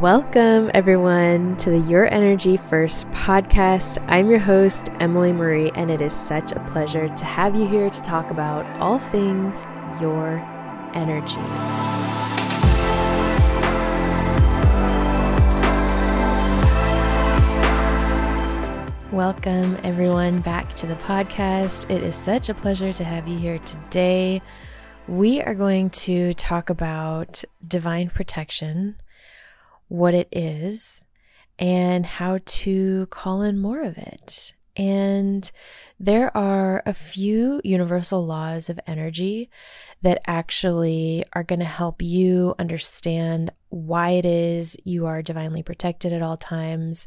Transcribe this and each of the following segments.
Welcome, everyone, to the Your Energy First podcast. I'm your host, Emily Marie, and it is such a pleasure to have you here to talk about all things your energy. Welcome, everyone, back to the podcast. It is such a pleasure to have you here today. We are going to talk about divine protection what it is and how to call in more of it. And there are a few universal laws of energy that actually are going to help you understand why it is you are divinely protected at all times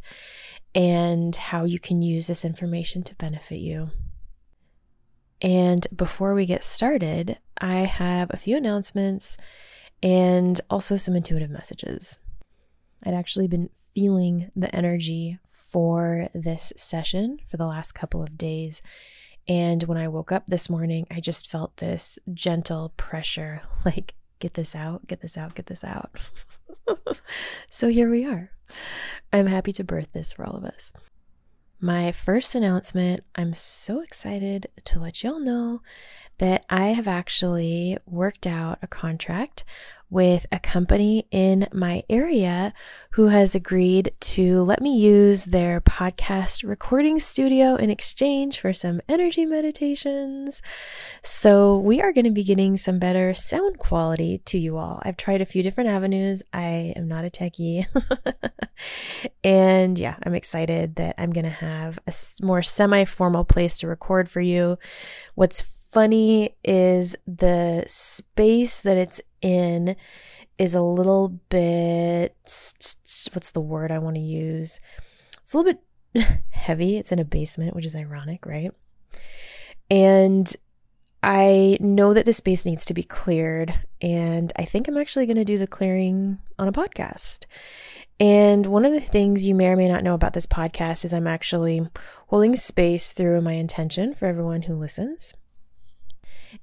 and how you can use this information to benefit you. And before we get started, I have a few announcements and also some intuitive messages. I'd actually been feeling the energy for this session for the last couple of days. And when I woke up this morning, I just felt this gentle pressure like, get this out, get this out, get this out. so here we are. I'm happy to birth this for all of us. My first announcement I'm so excited to let y'all know that I have actually worked out a contract with a company in my area who has agreed to let me use their podcast recording studio in exchange for some energy meditations. So we are going to be getting some better sound quality to you all. I've tried a few different avenues. I am not a techie. and yeah, I'm excited that I'm going to have a more semi formal place to record for you. What's funny is the space that it's in is a little bit what's the word I want to use? It's a little bit heavy. It's in a basement, which is ironic, right? And I know that the space needs to be cleared, and I think I'm actually going to do the clearing on a podcast. And one of the things you may or may not know about this podcast is I'm actually holding space through my intention for everyone who listens.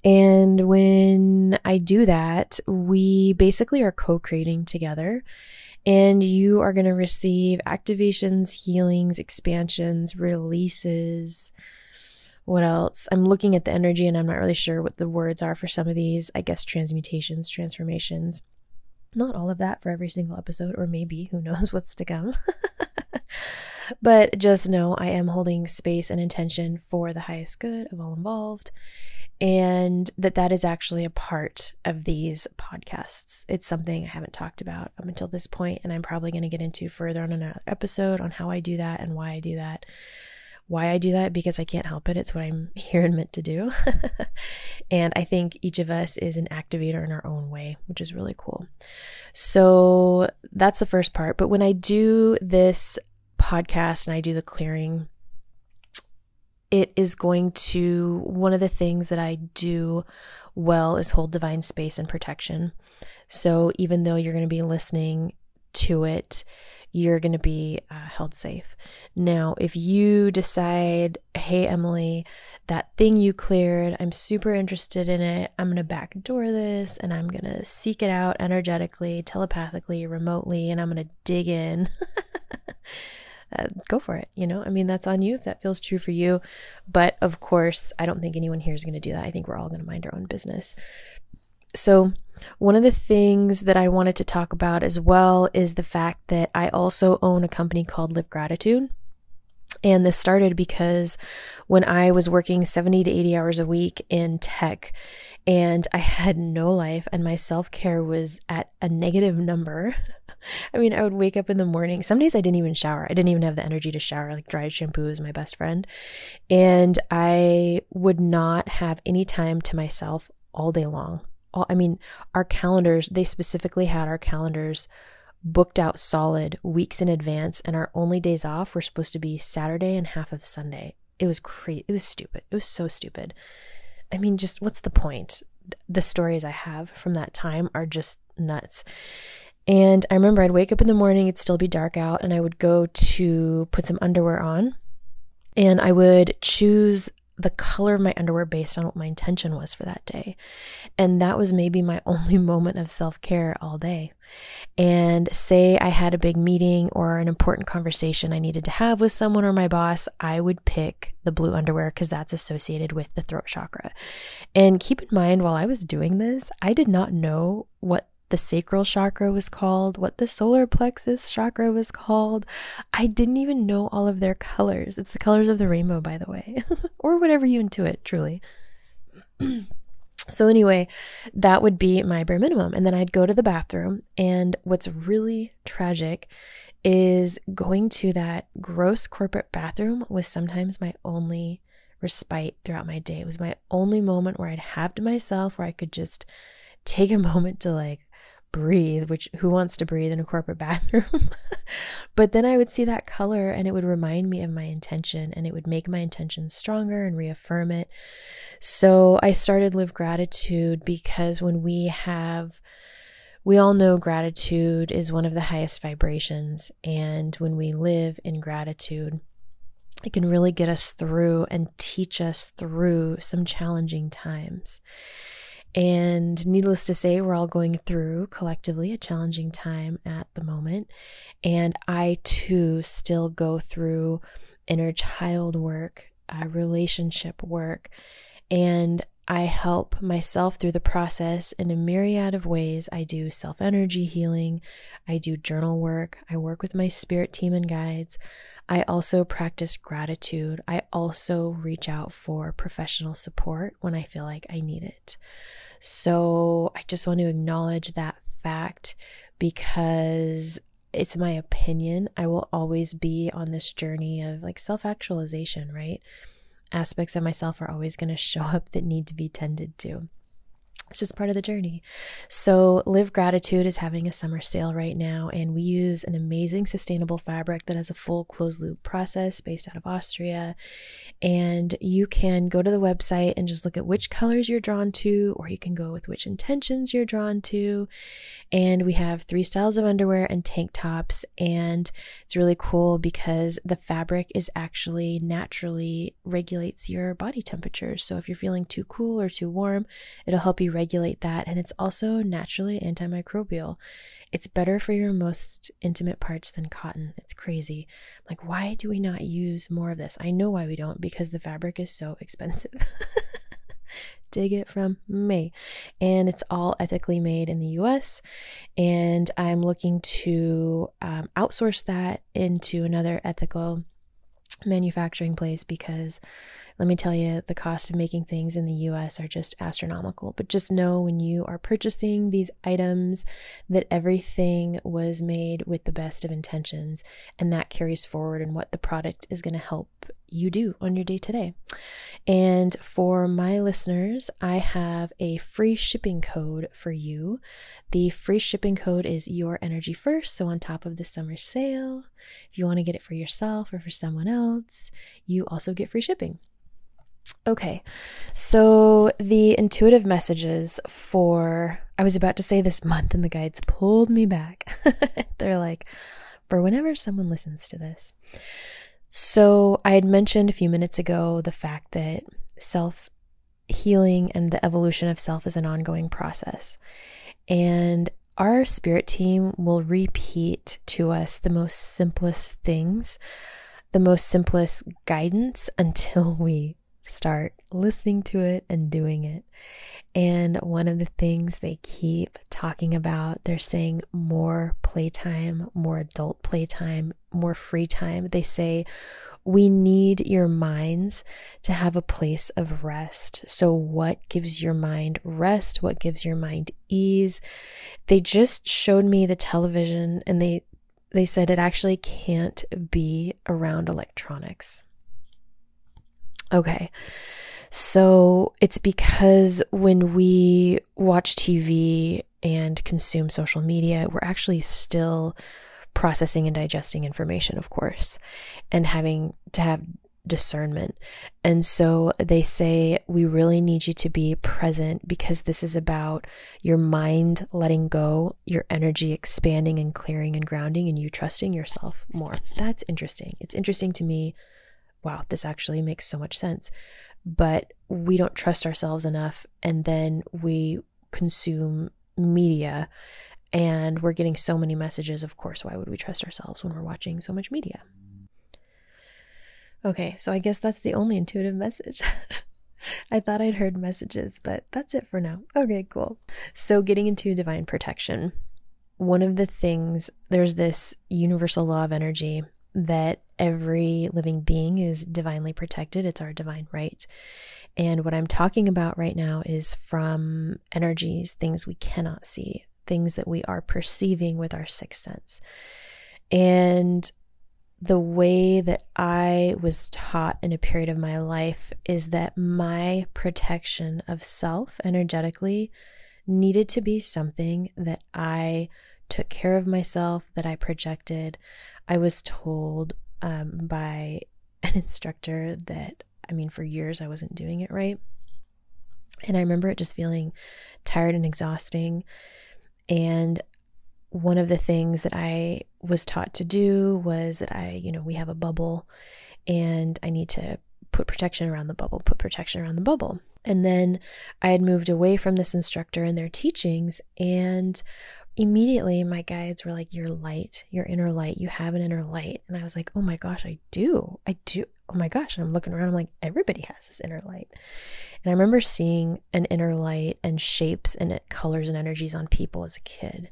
And when I do that, we basically are co creating together. And you are going to receive activations, healings, expansions, releases. What else? I'm looking at the energy and I'm not really sure what the words are for some of these. I guess transmutations, transformations. Not all of that for every single episode, or maybe who knows what's to come. but just know I am holding space and intention for the highest good of all involved and that that is actually a part of these podcasts. It's something I haven't talked about up until this point, and I'm probably going to get into further on another episode on how I do that and why I do that. Why I do that because I can't help it. It's what I'm here and meant to do. and I think each of us is an activator in our own way, which is really cool. So that's the first part. But when I do this podcast and I do the clearing, it is going to, one of the things that I do well is hold divine space and protection. So even though you're going to be listening to it, you're going to be uh, held safe. Now, if you decide, hey, Emily, that thing you cleared, I'm super interested in it. I'm going to backdoor this and I'm going to seek it out energetically, telepathically, remotely, and I'm going to dig in. uh, go for it. You know, I mean, that's on you if that feels true for you. But of course, I don't think anyone here is going to do that. I think we're all going to mind our own business. So, one of the things that I wanted to talk about as well is the fact that I also own a company called Live Gratitude. And this started because when I was working 70 to 80 hours a week in tech and I had no life and my self care was at a negative number, I mean, I would wake up in the morning. Some days I didn't even shower. I didn't even have the energy to shower. Like dried shampoo is my best friend. And I would not have any time to myself all day long. All, I mean, our calendars, they specifically had our calendars booked out solid weeks in advance, and our only days off were supposed to be Saturday and half of Sunday. It was crazy. It was stupid. It was so stupid. I mean, just what's the point? The stories I have from that time are just nuts. And I remember I'd wake up in the morning, it'd still be dark out, and I would go to put some underwear on. And I would choose the color of my underwear based on what my intention was for that day. And that was maybe my only moment of self care all day. And say I had a big meeting or an important conversation I needed to have with someone or my boss, I would pick the blue underwear because that's associated with the throat chakra. And keep in mind, while I was doing this, I did not know what the sacral chakra was called, what the solar plexus chakra was called. I didn't even know all of their colors. It's the colors of the rainbow, by the way, or whatever you intuit, truly. so, anyway, that would be my bare minimum. And then I'd go to the bathroom. And what's really tragic is going to that gross corporate bathroom was sometimes my only respite throughout my day. It was my only moment where I'd have to myself, where I could just take a moment to like breathe, which who wants to breathe in a corporate bathroom? but then I would see that color and it would remind me of my intention and it would make my intention stronger and reaffirm it. So I started Live Gratitude because when we have we all know gratitude is one of the highest vibrations. And when we live in gratitude, it can really get us through and teach us through some challenging times. And needless to say, we're all going through collectively a challenging time at the moment. And I too still go through inner child work, uh, relationship work, and I help myself through the process in a myriad of ways. I do self energy healing, I do journal work, I work with my spirit team and guides. I also practice gratitude. I also reach out for professional support when I feel like I need it. So I just want to acknowledge that fact because it's my opinion. I will always be on this journey of like self actualization, right? Aspects of myself are always going to show up that need to be tended to it's just part of the journey. So, Live Gratitude is having a summer sale right now, and we use an amazing sustainable fabric that has a full closed loop process based out of Austria. And you can go to the website and just look at which colors you're drawn to, or you can go with which intentions you're drawn to. And we have three styles of underwear and tank tops, and it's really cool because the fabric is actually naturally regulates your body temperature. So, if you're feeling too cool or too warm, it'll help you regulate that, and it's also naturally antimicrobial. It's better for your most intimate parts than cotton. It's crazy. Like, why do we not use more of this? I know why we don't because the fabric is so expensive. Dig it from me. And it's all ethically made in the US. And I'm looking to um, outsource that into another ethical manufacturing place because let me tell you, the cost of making things in the US are just astronomical. But just know when you are purchasing these items that everything was made with the best of intentions, and that carries forward in what the product is going to help you do on your day to day. And for my listeners, I have a free shipping code for you. The free shipping code is Your Energy First. So, on top of the summer sale, if you want to get it for yourself or for someone else, you also get free shipping. Okay, so the intuitive messages for, I was about to say this month, and the guides pulled me back. They're like, for whenever someone listens to this. So I had mentioned a few minutes ago the fact that self healing and the evolution of self is an ongoing process. And our spirit team will repeat to us the most simplest things, the most simplest guidance until we start listening to it and doing it. And one of the things they keep talking about, they're saying more playtime, more adult playtime, more free time. They say, we need your minds to have a place of rest. So, what gives your mind rest? What gives your mind ease? They just showed me the television and they they said it actually can't be around electronics. Okay. So it's because when we watch TV and consume social media, we're actually still processing and digesting information, of course, and having to have discernment. And so they say, we really need you to be present because this is about your mind letting go, your energy expanding and clearing and grounding, and you trusting yourself more. That's interesting. It's interesting to me wow, this actually makes so much sense. but we don't trust ourselves enough. And then we consume media and we're getting so many messages. Of course, why would we trust ourselves when we're watching so much media? Okay, so I guess that's the only intuitive message. I thought I'd heard messages, but that's it for now. Okay, cool. So, getting into divine protection, one of the things, there's this universal law of energy that every living being is divinely protected. It's our divine right. And what I'm talking about right now is from energies, things we cannot see, things that we are perceiving with our sixth sense. And the way that I was taught in a period of my life is that my protection of self energetically needed to be something that I took care of myself, that I projected. I was told um, by an instructor that, I mean, for years I wasn't doing it right. And I remember it just feeling tired and exhausting. And one of the things that I was taught to do was that I, you know, we have a bubble and I need to put protection around the bubble, put protection around the bubble. And then I had moved away from this instructor and their teachings and immediately my guides were like your light your inner light you have an inner light. And i was like oh my gosh i do. I do. Oh my gosh. And i'm looking around i'm like everybody has this inner light. And i remember seeing an inner light and shapes and colors and energies on people as a kid.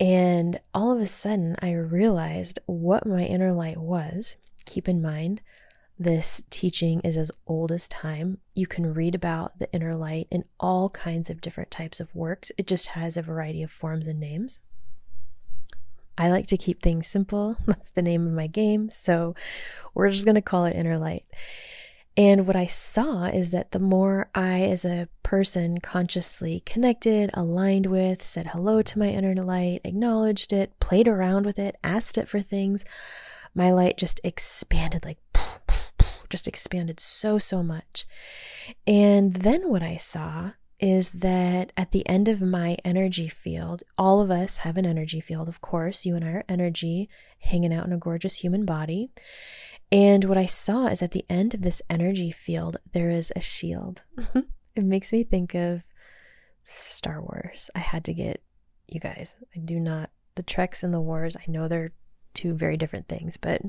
And all of a sudden i realized what my inner light was. Keep in mind this teaching is as old as time. You can read about the inner light in all kinds of different types of works. It just has a variety of forms and names. I like to keep things simple. That's the name of my game. So we're just going to call it inner light. And what I saw is that the more I, as a person, consciously connected, aligned with, said hello to my inner light, acknowledged it, played around with it, asked it for things, my light just expanded like just expanded so, so much. And then what I saw is that at the end of my energy field, all of us have an energy field, of course. You and I are energy hanging out in a gorgeous human body. And what I saw is at the end of this energy field, there is a shield. it makes me think of Star Wars. I had to get you guys, I do not, the Treks and the Wars, I know they're two very different things, but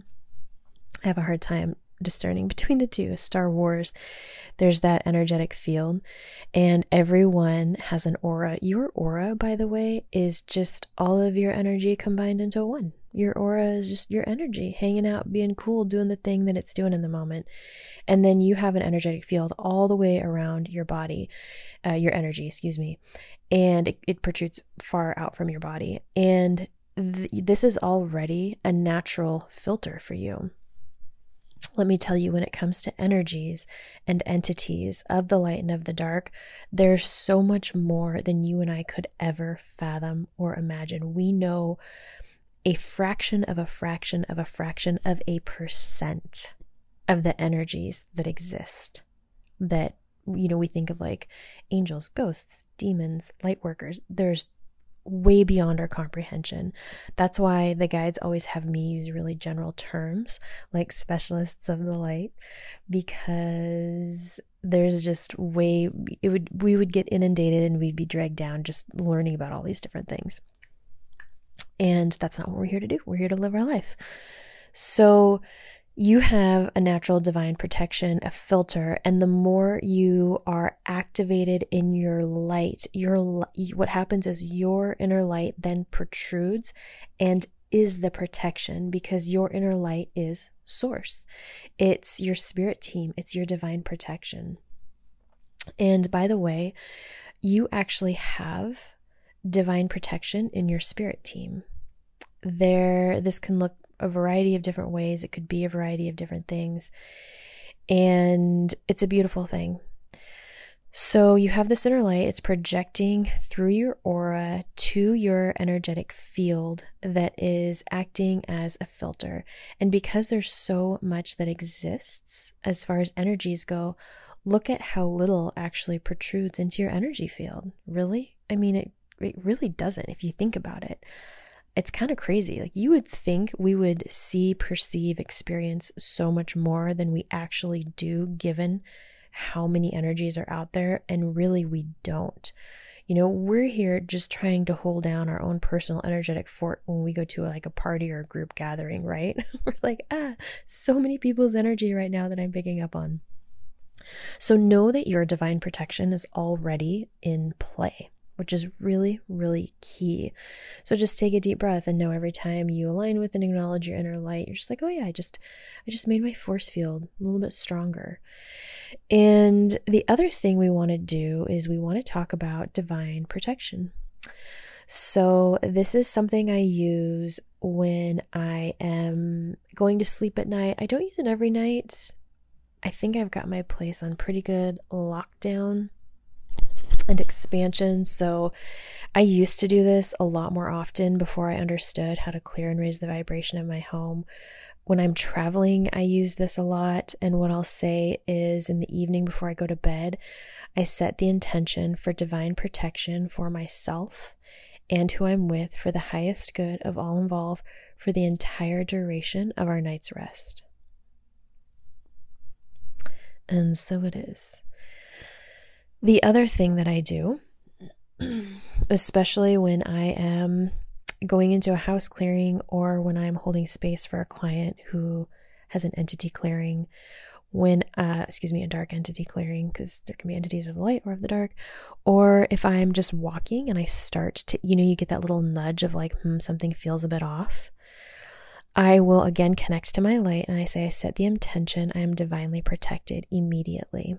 I have a hard time discerning between the two. Star Wars, there's that energetic field, and everyone has an aura. Your aura, by the way, is just all of your energy combined into one. Your aura is just your energy hanging out, being cool, doing the thing that it's doing in the moment. And then you have an energetic field all the way around your body, uh, your energy, excuse me, and it, it protrudes far out from your body. And th- this is already a natural filter for you. Let me tell you, when it comes to energies and entities of the light and of the dark, there's so much more than you and I could ever fathom or imagine. We know a fraction of a fraction of a fraction of a percent of the energies that exist that you know we think of like angels ghosts demons light workers there's way beyond our comprehension. That's why the guides always have me use really general terms like specialists of the light because there's just way it would we would get inundated and we'd be dragged down just learning about all these different things. And that's not what we're here to do. We're here to live our life. So you have a natural divine protection, a filter, and the more you are activated in your light, your what happens is your inner light then protrudes and is the protection because your inner light is source. It's your spirit team, it's your divine protection. And by the way, you actually have divine protection in your spirit team. There this can look a variety of different ways. It could be a variety of different things. And it's a beautiful thing. So you have this inner light, it's projecting through your aura to your energetic field that is acting as a filter. And because there's so much that exists as far as energies go, look at how little actually protrudes into your energy field. Really? I mean, it, it really doesn't if you think about it it's kind of crazy. Like you would think we would see, perceive, experience so much more than we actually do, given how many energies are out there, and really we don't. You know, we're here just trying to hold down our own personal energetic fort when we go to like a party or a group gathering, right? we're like, ah, so many people's energy right now that I'm picking up on. So know that your divine protection is already in play which is really, really key. So just take a deep breath and know every time you align with and acknowledge your inner light, you're just like, oh yeah, I just I just made my force field a little bit stronger. And the other thing we want to do is we want to talk about divine protection. So this is something I use when I am going to sleep at night. I don't use it every night. I think I've got my place on pretty good lockdown and expansion. So I used to do this a lot more often before I understood how to clear and raise the vibration of my home. When I'm traveling, I use this a lot. And what I'll say is in the evening before I go to bed, I set the intention for divine protection for myself and who I'm with for the highest good of all involved for the entire duration of our night's rest. And so it is. The other thing that I do, especially when I am going into a house clearing or when I'm holding space for a client who has an entity clearing, when, uh, excuse me, a dark entity clearing, because there can be entities of the light or of the dark, or if I'm just walking and I start to, you know, you get that little nudge of like, hmm, something feels a bit off. I will again connect to my light and I say, I set the intention, I am divinely protected immediately.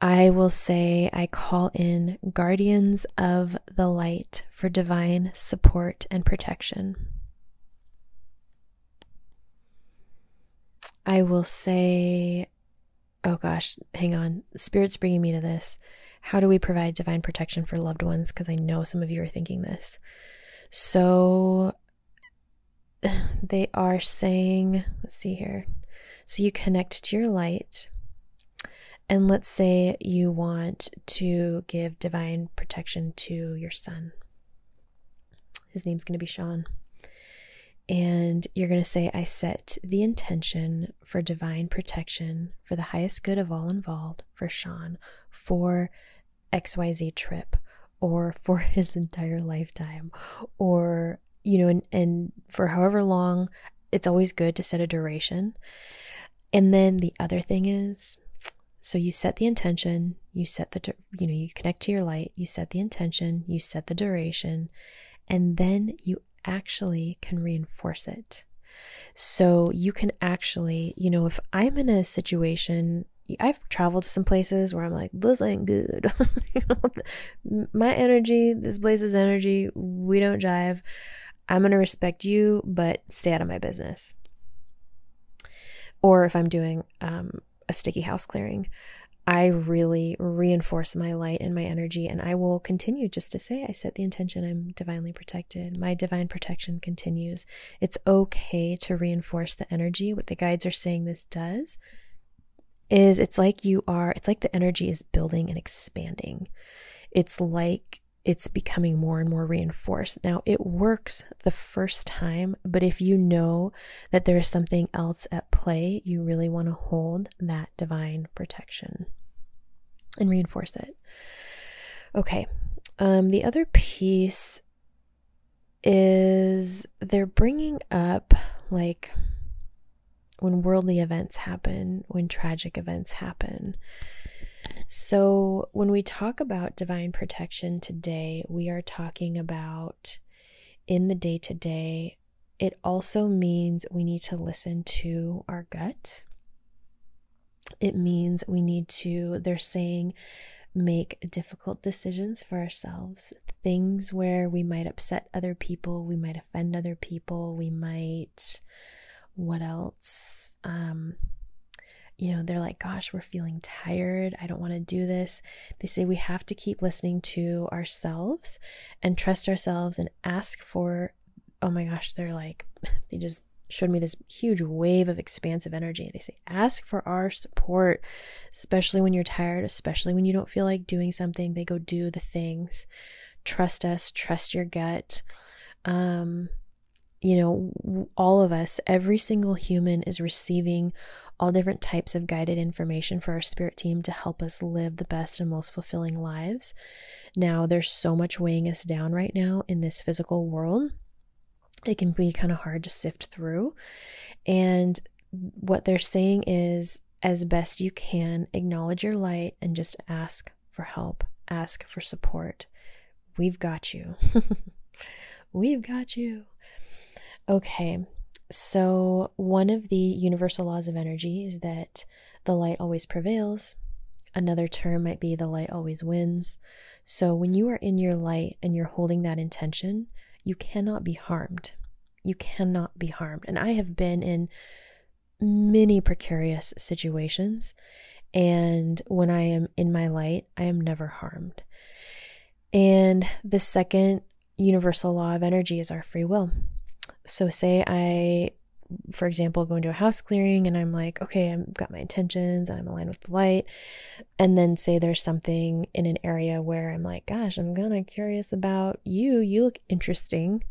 I will say I call in guardians of the light for divine support and protection. I will say, oh gosh, hang on. Spirit's bringing me to this. How do we provide divine protection for loved ones? Because I know some of you are thinking this. So they are saying, let's see here. So you connect to your light and let's say you want to give divine protection to your son. His name's going to be Sean. And you're going to say, I set the intention for divine protection for the highest good of all involved for Sean for XYZ trip or for his entire lifetime or, you know, and, and for however long. It's always good to set a duration. And then the other thing is, so you set the intention, you set the, you know, you connect to your light, you set the intention, you set the duration, and then you actually can reinforce it. So you can actually, you know, if I'm in a situation, I've traveled to some places where I'm like, this ain't good. My energy, this place's energy, we don't jive. I'm going to respect you, but stay out of my business. Or if I'm doing um, a sticky house clearing, I really reinforce my light and my energy, and I will continue just to say, I set the intention, I'm divinely protected. My divine protection continues. It's okay to reinforce the energy. What the guides are saying this does is it's like you are, it's like the energy is building and expanding. It's like it's becoming more and more reinforced. Now, it works the first time, but if you know that there is something else at play, you really want to hold that divine protection and reinforce it. Okay. Um, the other piece is they're bringing up like when worldly events happen, when tragic events happen. So, when we talk about divine protection today, we are talking about in the day to day. It also means we need to listen to our gut. It means we need to, they're saying, make difficult decisions for ourselves. Things where we might upset other people, we might offend other people, we might, what else? Um, you know, they're like, gosh, we're feeling tired. I don't want to do this. They say we have to keep listening to ourselves and trust ourselves and ask for, oh my gosh, they're like, they just showed me this huge wave of expansive energy. They say, ask for our support, especially when you're tired, especially when you don't feel like doing something. They go do the things. Trust us, trust your gut. Um, you know, all of us, every single human is receiving all different types of guided information for our spirit team to help us live the best and most fulfilling lives. Now, there's so much weighing us down right now in this physical world. It can be kind of hard to sift through. And what they're saying is, as best you can, acknowledge your light and just ask for help, ask for support. We've got you. We've got you. Okay, so one of the universal laws of energy is that the light always prevails. Another term might be the light always wins. So when you are in your light and you're holding that intention, you cannot be harmed. You cannot be harmed. And I have been in many precarious situations. And when I am in my light, I am never harmed. And the second universal law of energy is our free will. So, say I, for example, go into a house clearing and I'm like, okay, I've got my intentions and I'm aligned with the light. And then say there's something in an area where I'm like, gosh, I'm kind of curious about you. You look interesting.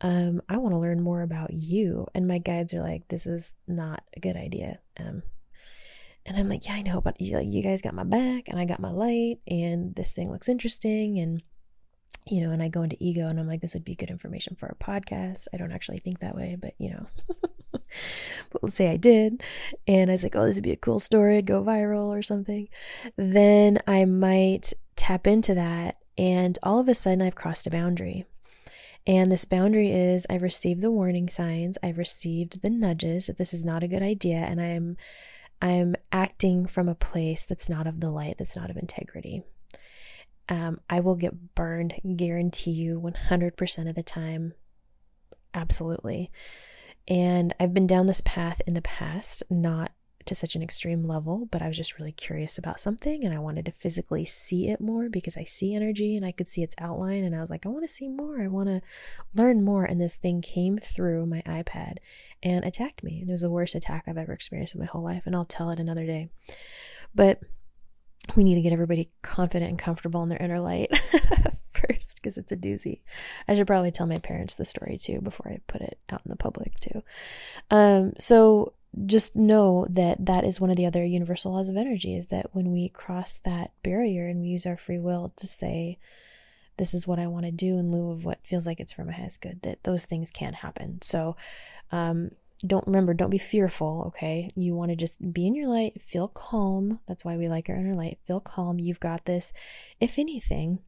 Um, I want to learn more about you. And my guides are like, this is not a good idea. Um, and I'm like, yeah, I know, but you, you guys got my back and I got my light and this thing looks interesting. And you know, and I go into ego and I'm like, this would be good information for a podcast. I don't actually think that way, but you know, but let's say I did. And I was like, oh, this would be a cool story, It'd go viral or something. Then I might tap into that. And all of a sudden, I've crossed a boundary. And this boundary is I've received the warning signs, I've received the nudges that this is not a good idea, and I'm I'm acting from a place that's not of the light, that's not of integrity um, I will get burned, guarantee you 100% of the time. Absolutely. And I've been down this path in the past, not to such an extreme level, but I was just really curious about something and I wanted to physically see it more because I see energy and I could see its outline. And I was like, I want to see more. I want to learn more. And this thing came through my iPad and attacked me. And it was the worst attack I've ever experienced in my whole life. And I'll tell it another day. But we need to get everybody confident and comfortable in their inner light first because it's a doozy. I should probably tell my parents the story too before I put it out in the public too. Um, so just know that that is one of the other universal laws of energy is that when we cross that barrier and we use our free will to say, this is what I want to do in lieu of what feels like it's for my highest good, that those things can happen. So, um, don't remember, don't be fearful, okay? You want to just be in your light, feel calm. That's why we like our inner light. Feel calm. You've got this. If anything,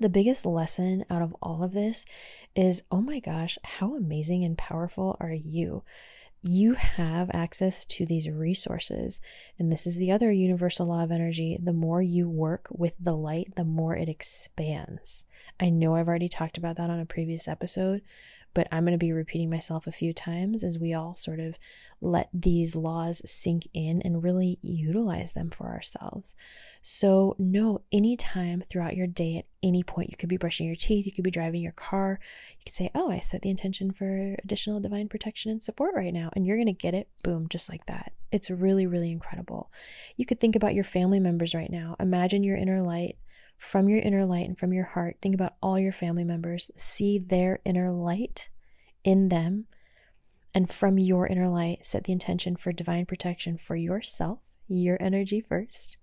the biggest lesson out of all of this is oh my gosh, how amazing and powerful are you? You have access to these resources. And this is the other universal law of energy. The more you work with the light, the more it expands. I know I've already talked about that on a previous episode, but I'm going to be repeating myself a few times as we all sort of let these laws sink in and really utilize them for ourselves. So, know anytime throughout your day, at any point, you could be brushing your teeth, you could be driving your car, you could say, Oh, I set the intention for additional divine protection and support right now. And you're going to get it, boom, just like that. It's really, really incredible. You could think about your family members right now. Imagine your inner light from your inner light and from your heart. Think about all your family members. See their inner light in them. And from your inner light, set the intention for divine protection for yourself, your energy first,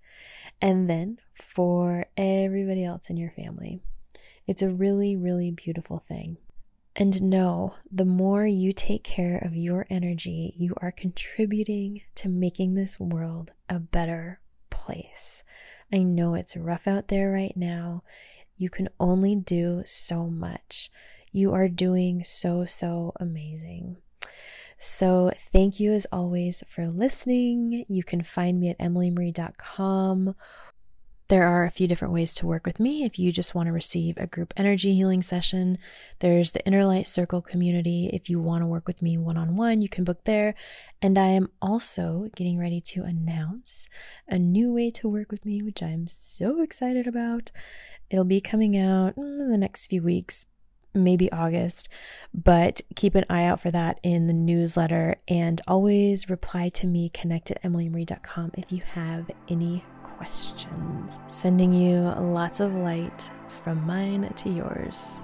and then for everybody else in your family. It's a really, really beautiful thing. And know the more you take care of your energy, you are contributing to making this world a better place. I know it's rough out there right now. You can only do so much. You are doing so, so amazing. So, thank you as always for listening. You can find me at emilymarie.com there are a few different ways to work with me. If you just want to receive a group energy healing session, there's the Inner Light Circle community. If you want to work with me one on one, you can book there. And I am also getting ready to announce a new way to work with me, which I'm so excited about. It'll be coming out in the next few weeks, maybe August, but keep an eye out for that in the newsletter and always reply to me, connect at emilymarie.com if you have any questions. Sending you lots of light from mine to yours.